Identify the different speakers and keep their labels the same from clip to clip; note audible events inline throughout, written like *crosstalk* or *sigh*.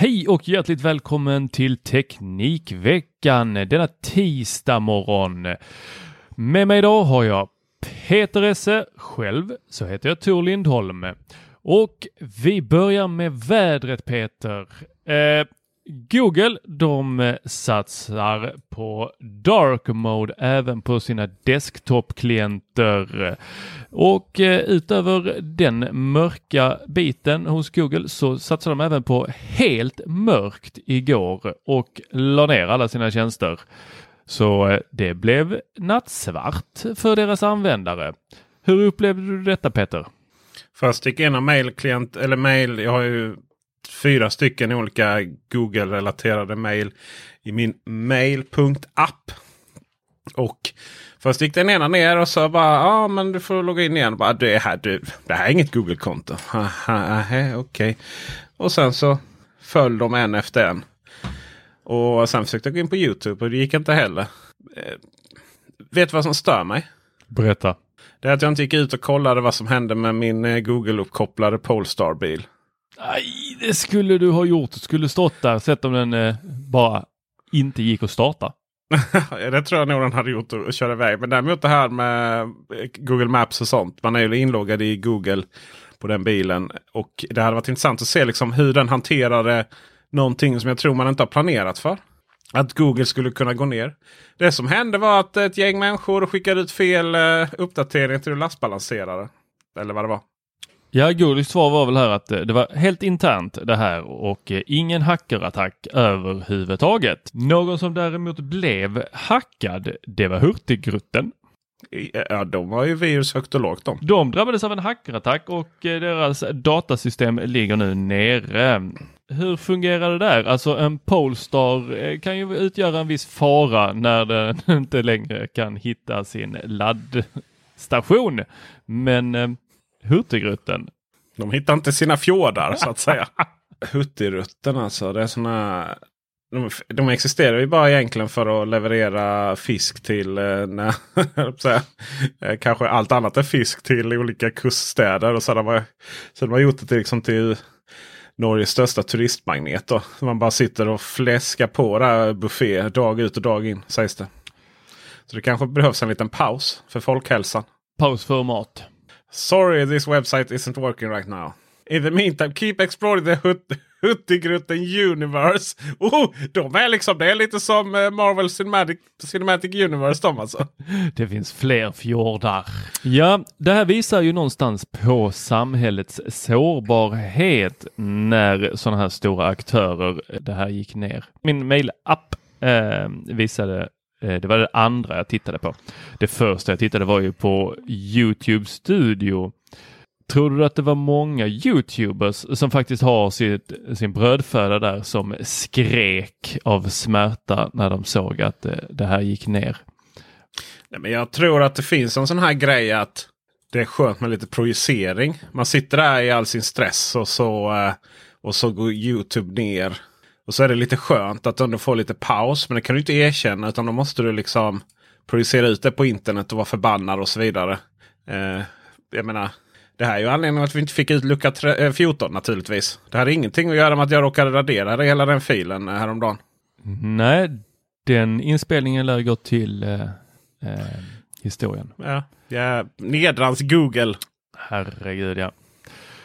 Speaker 1: Hej och hjärtligt välkommen till Teknikveckan denna tisdag morgon. Med mig idag har jag Peter Esse, själv så heter jag Tor Lindholm. Och vi börjar med vädret Peter. Eh, Google de eh, satsar på dark mode även på sina desktop-klienter. Och eh, utöver den mörka biten hos Google så satsar de även på helt mörkt igår och la ner alla sina tjänster. Så eh, det blev nattsvart för deras användare. Hur upplevde du detta Peter?
Speaker 2: Först gick en av mailklient eller mail. Jag har ju fyra stycken olika Google-relaterade mail i min mail.app. Och först gick den ena ner och så bara ja ah, men du får logga in igen. Bara, det, här, du, det här är inget Google-konto. Okej. Okay. Och sen så föll de en efter en. Och sen försökte jag gå in på Youtube och det gick inte heller. Eh, vet du vad som stör mig?
Speaker 1: Berätta.
Speaker 2: Det är att jag inte gick ut och kollade vad som hände med min eh, Google-uppkopplade Polestar-bil.
Speaker 1: Nej, det skulle du ha gjort. Du skulle stått där, sett om den eh, bara inte gick att starta. *laughs*
Speaker 2: det tror jag nog den hade gjort och köra iväg. Men däremot det här med eh, Google Maps och sånt. Man är ju inloggad i Google på den bilen. Och det hade varit intressant att se liksom hur den hanterade någonting som jag tror man inte har planerat för. Att Google skulle kunna gå ner. Det som hände var att ett gäng människor skickade ut fel eh, uppdatering till lastbalanserare. Eller vad det var.
Speaker 1: Ja, Googles svar var väl här att eh, det var helt internt det här och eh, ingen hackerattack överhuvudtaget. Någon som däremot blev hackad, det var Hurtigruten.
Speaker 2: Ja, de har ju virus högt och lågt de.
Speaker 1: De drabbades av en hackerattack och eh, deras datasystem ligger nu nere. Hur fungerar det där? Alltså en Polestar kan ju utgöra en viss fara när den *laughs* inte längre kan hitta sin laddstation. Men Hurtigruten.
Speaker 2: De hittar inte sina fjordar så att säga. *laughs* Hurtigruten alltså. Det är såna, de, de existerar ju bara egentligen för att leverera fisk till eh, *laughs* eh, kanske allt annat än fisk till olika kuststäder. Och så har man, så de har gjort det till, liksom till Norges största turistmagnet. Då. Man bara sitter och fläskar på där buffé dag ut och dag in sägs det. Så det kanske behövs en liten paus för folkhälsan.
Speaker 1: Paus för mat.
Speaker 2: Sorry this website isn't working right now. In the meantime, keep exploring the Huttigrutten Universe. Oh, de är liksom, det är lite som eh, Marvel Cinematic, Cinematic Universe de alltså.
Speaker 1: Det finns fler fjordar. Ja, det här visar ju någonstans på samhällets sårbarhet när sådana här stora aktörer det här gick ner. Min mail-app eh, visade Eh, Eh, det var det andra jag tittade på. Det första jag tittade var ju på Youtube Studio. Tror du att det var många Youtubers som faktiskt har sitt, sin brödföda där som skrek av smärta när de såg att det, det här gick ner?
Speaker 2: Nej, men jag tror att det finns en sån här grej att det är skönt med lite projicering. Man sitter där i all sin stress och så, eh, och så går Youtube ner. Och så är det lite skönt att ändå få lite paus. Men det kan du inte erkänna utan då måste du liksom projicera ut det på internet och vara förbannad och så vidare. Eh, jag menar, det här är ju anledningen att vi inte fick ut lucka 14 naturligtvis. Det hade ingenting att göra med att jag råkade radera hela den filen häromdagen.
Speaker 1: Nej, den inspelningen lär gå till eh, eh, historien.
Speaker 2: Ja, ja nedrans Google.
Speaker 1: Herregud ja.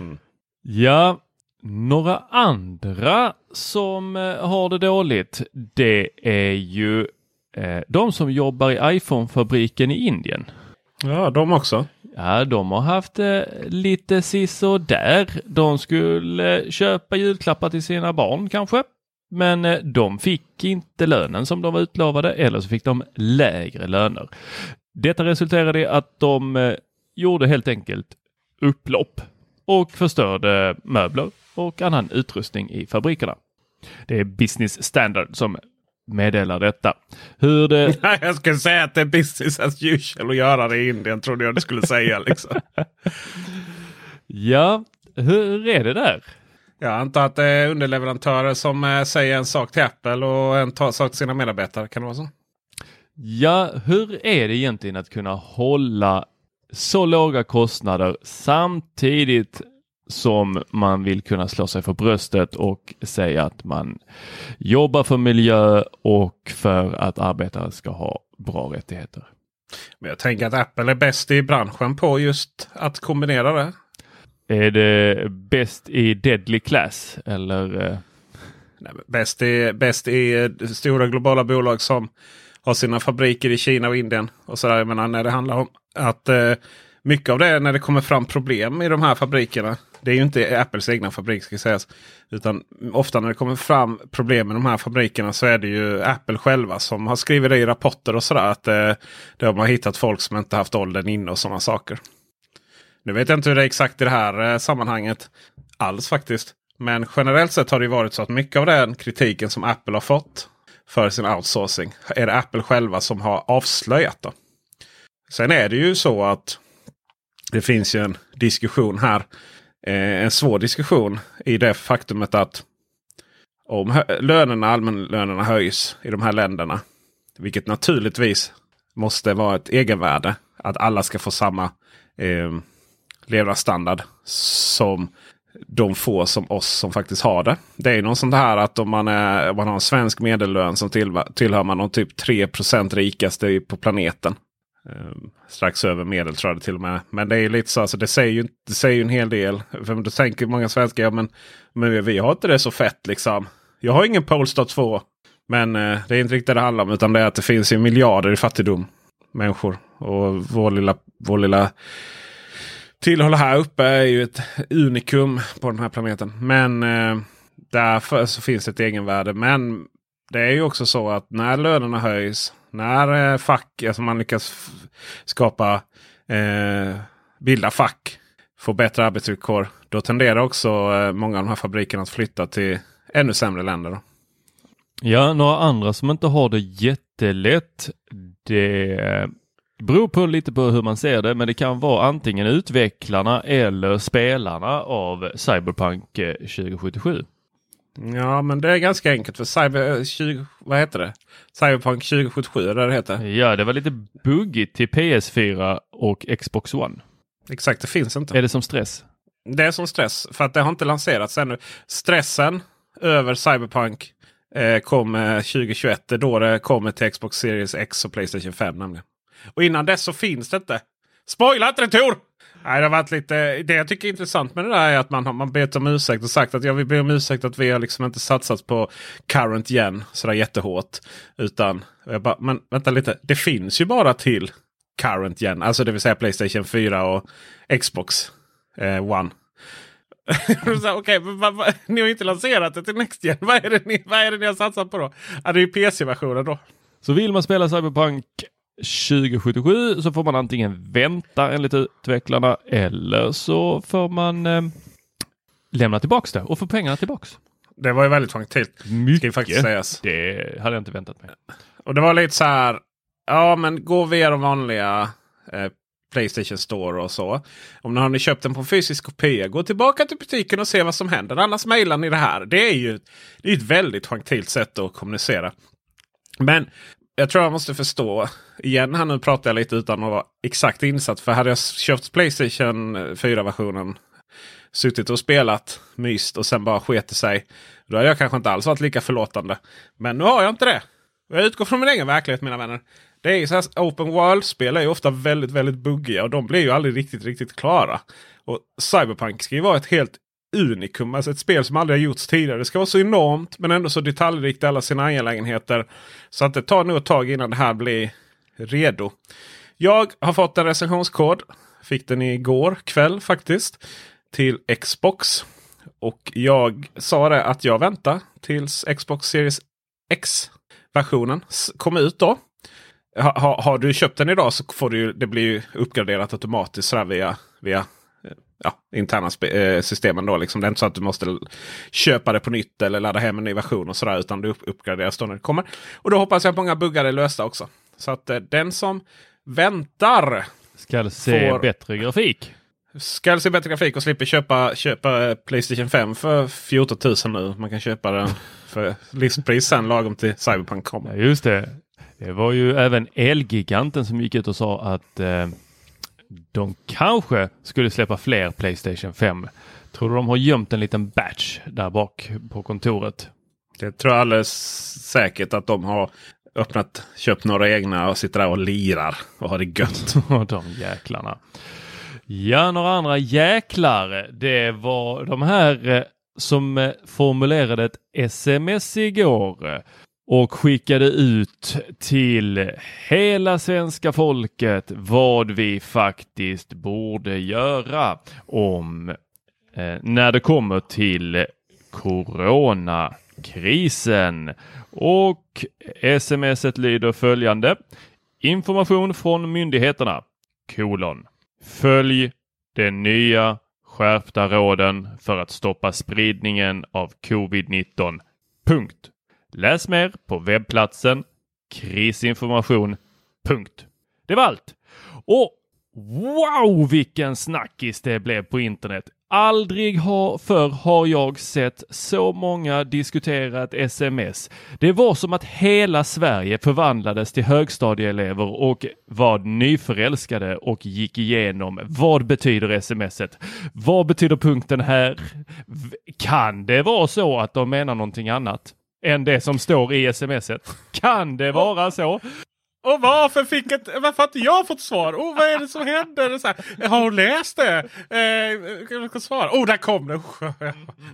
Speaker 1: Mm. Ja, några andra som eh, har det dåligt. Det är ju eh, de som jobbar i iPhone-fabriken i Indien.
Speaker 2: Ja, de också.
Speaker 1: Ja, de har haft eh, lite där. De skulle köpa julklappar till sina barn kanske. Men eh, de fick inte lönen som de var utlovade eller så fick de lägre löner. Detta resulterade i att de eh, gjorde helt enkelt upplopp och förstörde möbler och annan utrustning i fabrikerna. Det är Business Standard som meddelar detta. Hur det... *laughs*
Speaker 2: jag skulle säga att det är business as usual att göra det i Indien trodde jag du skulle säga. Liksom. *laughs*
Speaker 1: ja, hur är det där?
Speaker 2: Jag antar att det är underleverantörer som eh, säger en sak till Apple och en sak till sina medarbetare. Kan det vara så?
Speaker 1: Ja, hur är det egentligen att kunna hålla så låga kostnader samtidigt som man vill kunna slå sig för bröstet och säga att man jobbar för miljö och för att arbetare ska ha bra rättigheter.
Speaker 2: Men jag tänker att Apple är bäst i branschen på just att kombinera det.
Speaker 1: Är det bäst i deadly class eller? Eh?
Speaker 2: Nej, bäst, i, bäst i stora globala bolag som har sina fabriker i Kina och Indien. Och så där. Jag menar, när det handlar om att eh, mycket av det när det kommer fram problem i de här fabrikerna. Det är ju inte Apples egna fabrik ska sägas. Utan ofta när det kommer fram problem med de här fabrikerna så är det ju Apple själva som har skrivit det i rapporter och sådär. Att eh, de har hittat folk som inte haft åldern inne och sådana saker. Nu vet jag inte hur det är exakt i det här eh, sammanhanget alls faktiskt. Men generellt sett har det varit så att mycket av den kritiken som Apple har fått för sin outsourcing är det Apple själva som har avslöjat. Då. Sen är det ju så att det finns ju en diskussion här. Eh, en svår diskussion i det faktumet att om lönerna, allmänlönerna höjs i de här länderna. Vilket naturligtvis måste vara ett egenvärde. Att alla ska få samma eh, levnadsstandard som de få som oss som faktiskt har det. Det är något sånt här att om man, är, om man har en svensk medellön som tillhör man de typ 3% rikaste på planeten. Um, strax över medel tror jag det till och med. Men det är lite så, alltså, det, säger ju, det säger ju en hel del. För då tänker många svenskar, ja, men, men vi har inte det så fett liksom. Jag har ingen Polestar 2. Men eh, det är inte riktigt det det handlar om. Utan det är att det finns ju miljarder i fattigdom. Människor. Och vår lilla, vår lilla tillhåll här uppe är ju ett unikum på den här planeten. Men eh, därför så finns det ett egenvärde. Men det är ju också så att när lönerna höjs när eh, fack, alltså man lyckas skapa, eh, bilda fack, få bättre arbetsvillkor. Då tenderar också eh, många av de här fabrikerna att flytta till ännu sämre länder. Då.
Speaker 1: Ja, några andra som inte har det jättelätt. Det eh, beror på lite på hur man ser det, men det kan vara antingen utvecklarna eller spelarna av Cyberpunk eh, 2077.
Speaker 2: Ja, men det är ganska enkelt för Cyber 20, eh, vad heter det? Cyberpunk 2077 är det heter.
Speaker 1: Ja, det var lite buggigt till PS4 och Xbox One.
Speaker 2: Exakt, det finns inte.
Speaker 1: Är det som stress?
Speaker 2: Det är som stress för att det har inte lanserats ännu. Stressen över Cyberpunk eh, kommer 2021. Det är då det kommer till Xbox Series X och Playstation 5 nämligen. Och innan dess så finns det inte. Spoila inte det Tor! Nej, det, har varit lite, det jag tycker är intressant med det där är att man har man bett om ursäkt och sagt att jag vill be om ursäkt att vi har liksom inte satsat på current gen sådär jättehårt. Utan, jag bara, men vänta lite, det finns ju bara till current gen. Alltså det vill säga Playstation 4 och Xbox eh, One. *laughs* Okej, okay, ni har inte lanserat det till Next Gen. Vad är det ni, vad är det ni har satsat på då? Ja, det är ju PC-versionen då.
Speaker 1: Så vill man spela Cyberpunk 2077 så får man antingen vänta enligt utvecklarna eller så får man eh, lämna tillbaks det och få pengarna tillbaks.
Speaker 2: Det var ju väldigt faktiskt.
Speaker 1: Mycket.
Speaker 2: faktiskt sägas.
Speaker 1: Det hade jag inte väntat mig.
Speaker 2: Och det var lite så här. Ja, men gå via de vanliga eh, Playstation Store och så. Om ni har ni köpt den på fysisk kopia, gå tillbaka till butiken och se vad som händer. Annars mejlar ni det här. Det är ju det är ett väldigt gentilt sätt att kommunicera. Men jag tror jag måste förstå. Igen här nu pratar jag lite utan att vara exakt insatt. För hade jag köpt Playstation 4-versionen. Suttit och spelat myst och sen bara sket sig. Då hade jag kanske inte alls varit lika förlåtande. Men nu har jag inte det. Jag utgår från min egen verklighet mina vänner. Det är ju så här, Open World-spel är ju ofta väldigt, väldigt buggiga och de blir ju aldrig riktigt, riktigt klara. Och Cyberpunk ska ju vara ett helt unikum. Alltså ett spel som aldrig har gjorts tidigare. Det ska vara så enormt men ändå så detaljrikt i alla sina angelägenheter. Så att det tar nog ett tag innan det här blir redo. Jag har fått en recensionskod. Fick den igår kväll faktiskt. Till Xbox. Och jag sa det att jag väntar tills Xbox Series X-versionen kom ut då. Ha, ha, har du köpt den idag så får du det blir uppgraderat automatiskt via, via ja, interna eh, systemen. Då, liksom. Det är inte så att du måste köpa det på nytt eller ladda hem en ny version och sådär. Utan det uppgraderas då när det kommer. Och då hoppas jag att många buggar är lösta också. Så att eh, den som väntar.
Speaker 1: Ska se får, bättre grafik.
Speaker 2: Ska se bättre grafik och slipper köpa, köpa Playstation 5 för 14 000 nu. Man kan köpa den för listpris sen lagom till Cyberpunk kommer.
Speaker 1: Ja, just det. Det var ju även Elgiganten som gick ut och sa att eh, de kanske skulle släppa fler Playstation 5. Tror du de har gömt en liten batch där bak på kontoret?
Speaker 2: Det tror jag alldeles säkert att de har öppnat, köpt några egna och sitter där och lirar och har det gött. *laughs*
Speaker 1: de jäklarna. Ja, några andra jäklar. Det var de här eh, som eh, formulerade ett sms igår och skickade ut till hela svenska folket vad vi faktiskt borde göra om eh, när det kommer till coronakrisen. Och smset lyder följande. Information från myndigheterna. Kolon. Följ de nya skärpta råden för att stoppa spridningen av covid-19. Punkt. Läs mer på webbplatsen krisinformation. Punkt. Det var allt. Och wow vilken snackis det blev på internet. Aldrig har, förr har jag sett så många diskutera ett sms. Det var som att hela Sverige förvandlades till högstadieelever och var nyförälskade och gick igenom vad betyder smset? Vad betyder punkten här? Kan det vara så att de menar någonting annat? Än det som står i smset. Kan det vara så?
Speaker 2: Och varför fick ett, varför har inte jag fått svar? Oh, vad är det som händer? Så här, har hon läst det? Eh, jag kan svara. Oh, där kom det!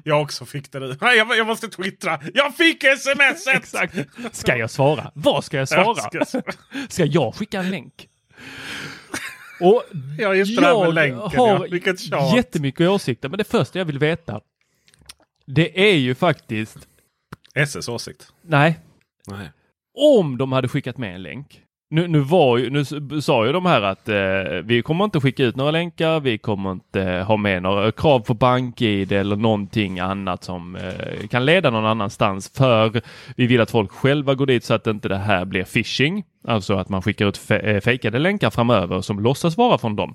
Speaker 2: Jag också fick det nu. Jag, jag måste twittra. Jag fick sms!
Speaker 1: Exakt. Ska jag svara? Vad ska jag svara? Jag ska... ska jag skicka en länk?
Speaker 2: Och ja, just det jag länken, har
Speaker 1: ja. jättemycket åsikter, men det första jag vill veta det är ju faktiskt
Speaker 2: SS åsikt?
Speaker 1: Nej.
Speaker 2: Nej.
Speaker 1: Om de hade skickat med en länk. Nu, nu, var ju, nu sa ju de här att eh, vi kommer inte skicka ut några länkar. Vi kommer inte ha med några krav på bank-id eller någonting annat som eh, kan leda någon annanstans. För vi vill att folk själva går dit så att inte det här blir phishing. Alltså att man skickar ut fe fejkade länkar framöver som låtsas vara från dem.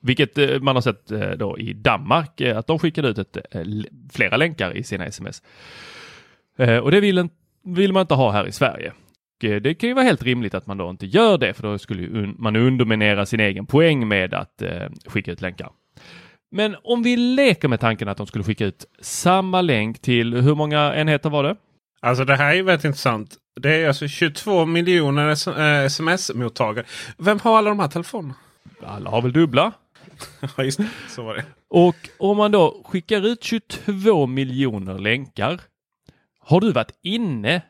Speaker 1: Vilket eh, man har sett eh, då i Danmark eh, att de skickade ut ett, flera länkar i sina sms. Och det vill, vill man inte ha här i Sverige. Det kan ju vara helt rimligt att man då inte gör det för då skulle man underminera sin egen poäng med att skicka ut länkar. Men om vi leker med tanken att de skulle skicka ut samma länk till hur många enheter var det?
Speaker 2: Alltså det här är väldigt intressant. Det är alltså 22 miljoner sms-mottagare. Vem har alla de här telefonerna?
Speaker 1: Alla har väl dubbla? *laughs*
Speaker 2: Ja, just det. Så var det.
Speaker 1: Och om man då skickar ut 22 miljoner länkar. Har du varit inne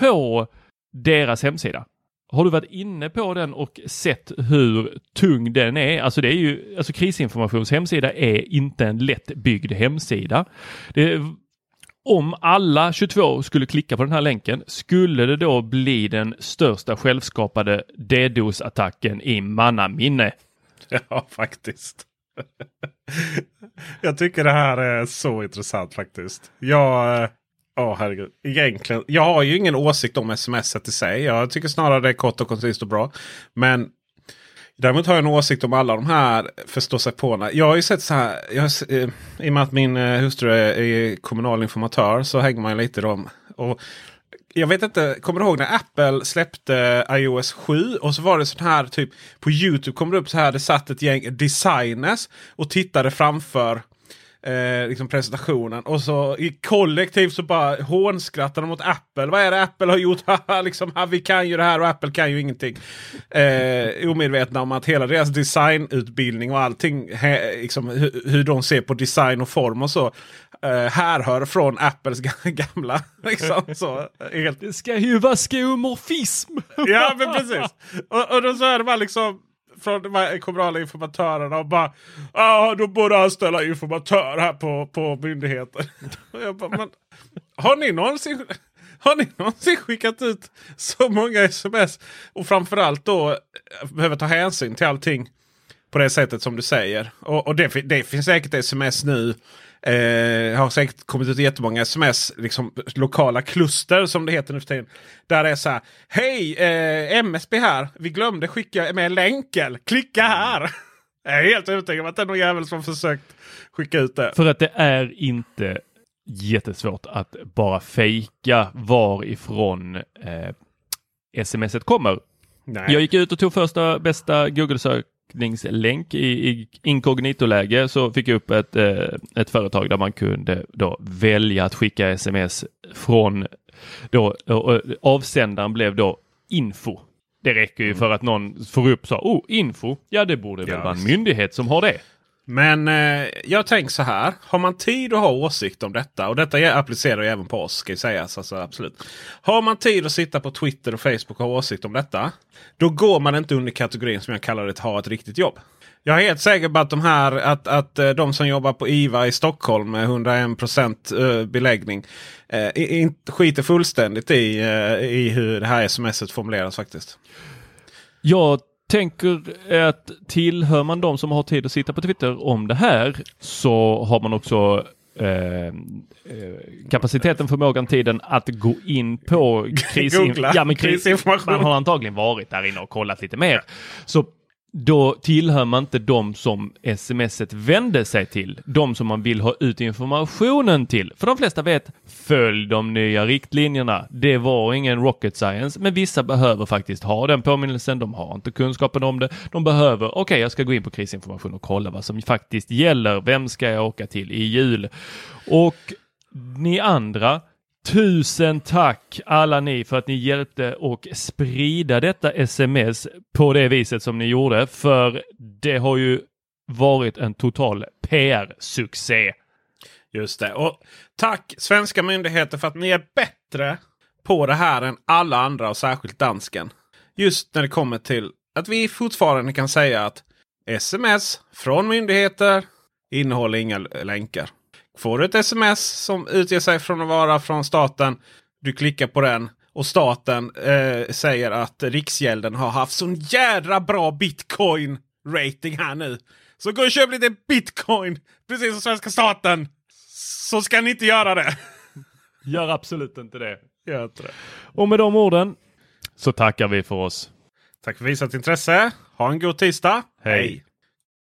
Speaker 1: på deras hemsida? Har du varit inne på den och sett hur tung den är? Alltså det är ju, alltså krisinformations hemsida är inte en lättbyggd hemsida. Det, om alla 22 skulle klicka på den här länken skulle det då bli den största självskapade DDoS-attacken i mannaminne. *laughs*
Speaker 2: Ja, faktiskt. jag tycker det här är så intressant faktiskt. Jag... Eh, ja, oh, herregud. Egentligen. Jag har ju ingen åsikt om sms i sig. Jag tycker snarare det är kort och koncist och bra. Men Däremot har jag en åsikt om alla de här förståsigpåarna. Jag har ju sett så här. Jag, eh, I och med att min eh, hustru är, är kommunal informatör så hänger man lite i dem. Och jag vet inte, kommer du ihåg när Apple släppte iOS 7? Och så var det sån här typ på Youtube kom det upp så här. Det satt ett gäng designers och tittade framför eh, liksom presentationen. Och så i kollektiv så bara hånskrattar de mot Apple. Vad är det Apple har gjort? *laughs* liksom, vi kan ju det här och Apple kan ju ingenting. Eh, omedvetna om att hela deras designutbildning och allting, he, liksom, hur, hur de ser på design och form och så. Eh, härhör från Apples *laughs* gamla. Liksom, så,
Speaker 1: helt... Det ska ju vara skomorfism!
Speaker 2: ja men precis. Och, och då så är det bara liksom från de här kommunala informatörerna och bara ah, då borde anställa informatör här på, på myndigheten. *laughs* bara, men, har, ni någonsin, har ni någonsin skickat ut så många sms? Och framförallt då eh, behöver ta hänsyn till allting på det sättet som du säger. Och, och det, det finns säkert sms nu Eh, har säkert kommit ut jättemånga sms, liksom lokala kluster som det heter nu för tiden. Där det är så här. Hej eh, MSB här. Vi glömde skicka med länken. Klicka här. *laughs* Jag är helt övertygad om att det är någon jävel som försökt skicka ut det.
Speaker 1: För att det är inte jättesvårt att bara fejka varifrån eh, smset kommer. Nej. Jag gick ut och tog första bästa Google-sök sökningslänk i, i inkognito-läge så fick jag upp ett, eh, ett företag där man kunde då välja att skicka sms från då och avsändaren blev då info. Det räcker ju mm. för att någon får upp så, oh info, ja det borde väl vara en myndighet som har det.
Speaker 2: Men eh, jag tänker så här. Har man tid att ha åsikt om detta. Och detta applicerar ju även på oss. Ska sägas, alltså, absolut. Har man tid att sitta på Twitter och Facebook och ha åsikt om detta. Då går man inte under kategorin som jag kallar det ha ett riktigt jobb. Jag är helt säker på att de här att, att eh, de som jobbar på IVA i Stockholm med 101 eh, beläggning eh, skiter fullständigt i, eh, i hur det här smset formuleras faktiskt.
Speaker 1: Jag tänker att tillhör man de som har tid att sitta på Twitter om det här så har man också eh, eh kapaciteten, förmågan, tiden att gå in på *laughs* krisinf ja, krisinformation. Man har antagligen varit där inne och kollat lite mer. Så då tillhör man inte de som smset vände sig till. De som man vill ha ut informationen till. För de flesta vet, följ de nya riktlinjerna. Det var ingen rocket science, men vissa behöver faktiskt ha den påminnelsen. De har inte kunskapen om det. De behöver, okej, okay, jag ska gå in på krisinformation och kolla vad som faktiskt gäller. Vem ska jag åka till i jul? Och ni andra Tusen tack alla ni för att ni hjälpte och sprida detta sms på det viset som ni gjorde. För det har ju varit en total PR-succé.
Speaker 2: Just det. Och tack svenska myndigheter för att ni är bättre på det här än alla andra och särskilt dansken. Just när det kommer till att vi fortfarande kan säga att sms från myndigheter innehåller inga länkar. Får du ett sms som utger sig från att vara från staten. Du klickar på den och staten eh, säger att Riksgälden har haft sån jädra bra bitcoin rating här nu. Så gå och köp lite bitcoin precis som svenska staten. Så ska ni inte göra det. *laughs*
Speaker 1: Gör absolut inte det.
Speaker 2: Gör inte det.
Speaker 1: Och med de orden så tackar vi för oss.
Speaker 2: Tack för visat intresse. Ha en god tisdag.
Speaker 1: Hej. Hej.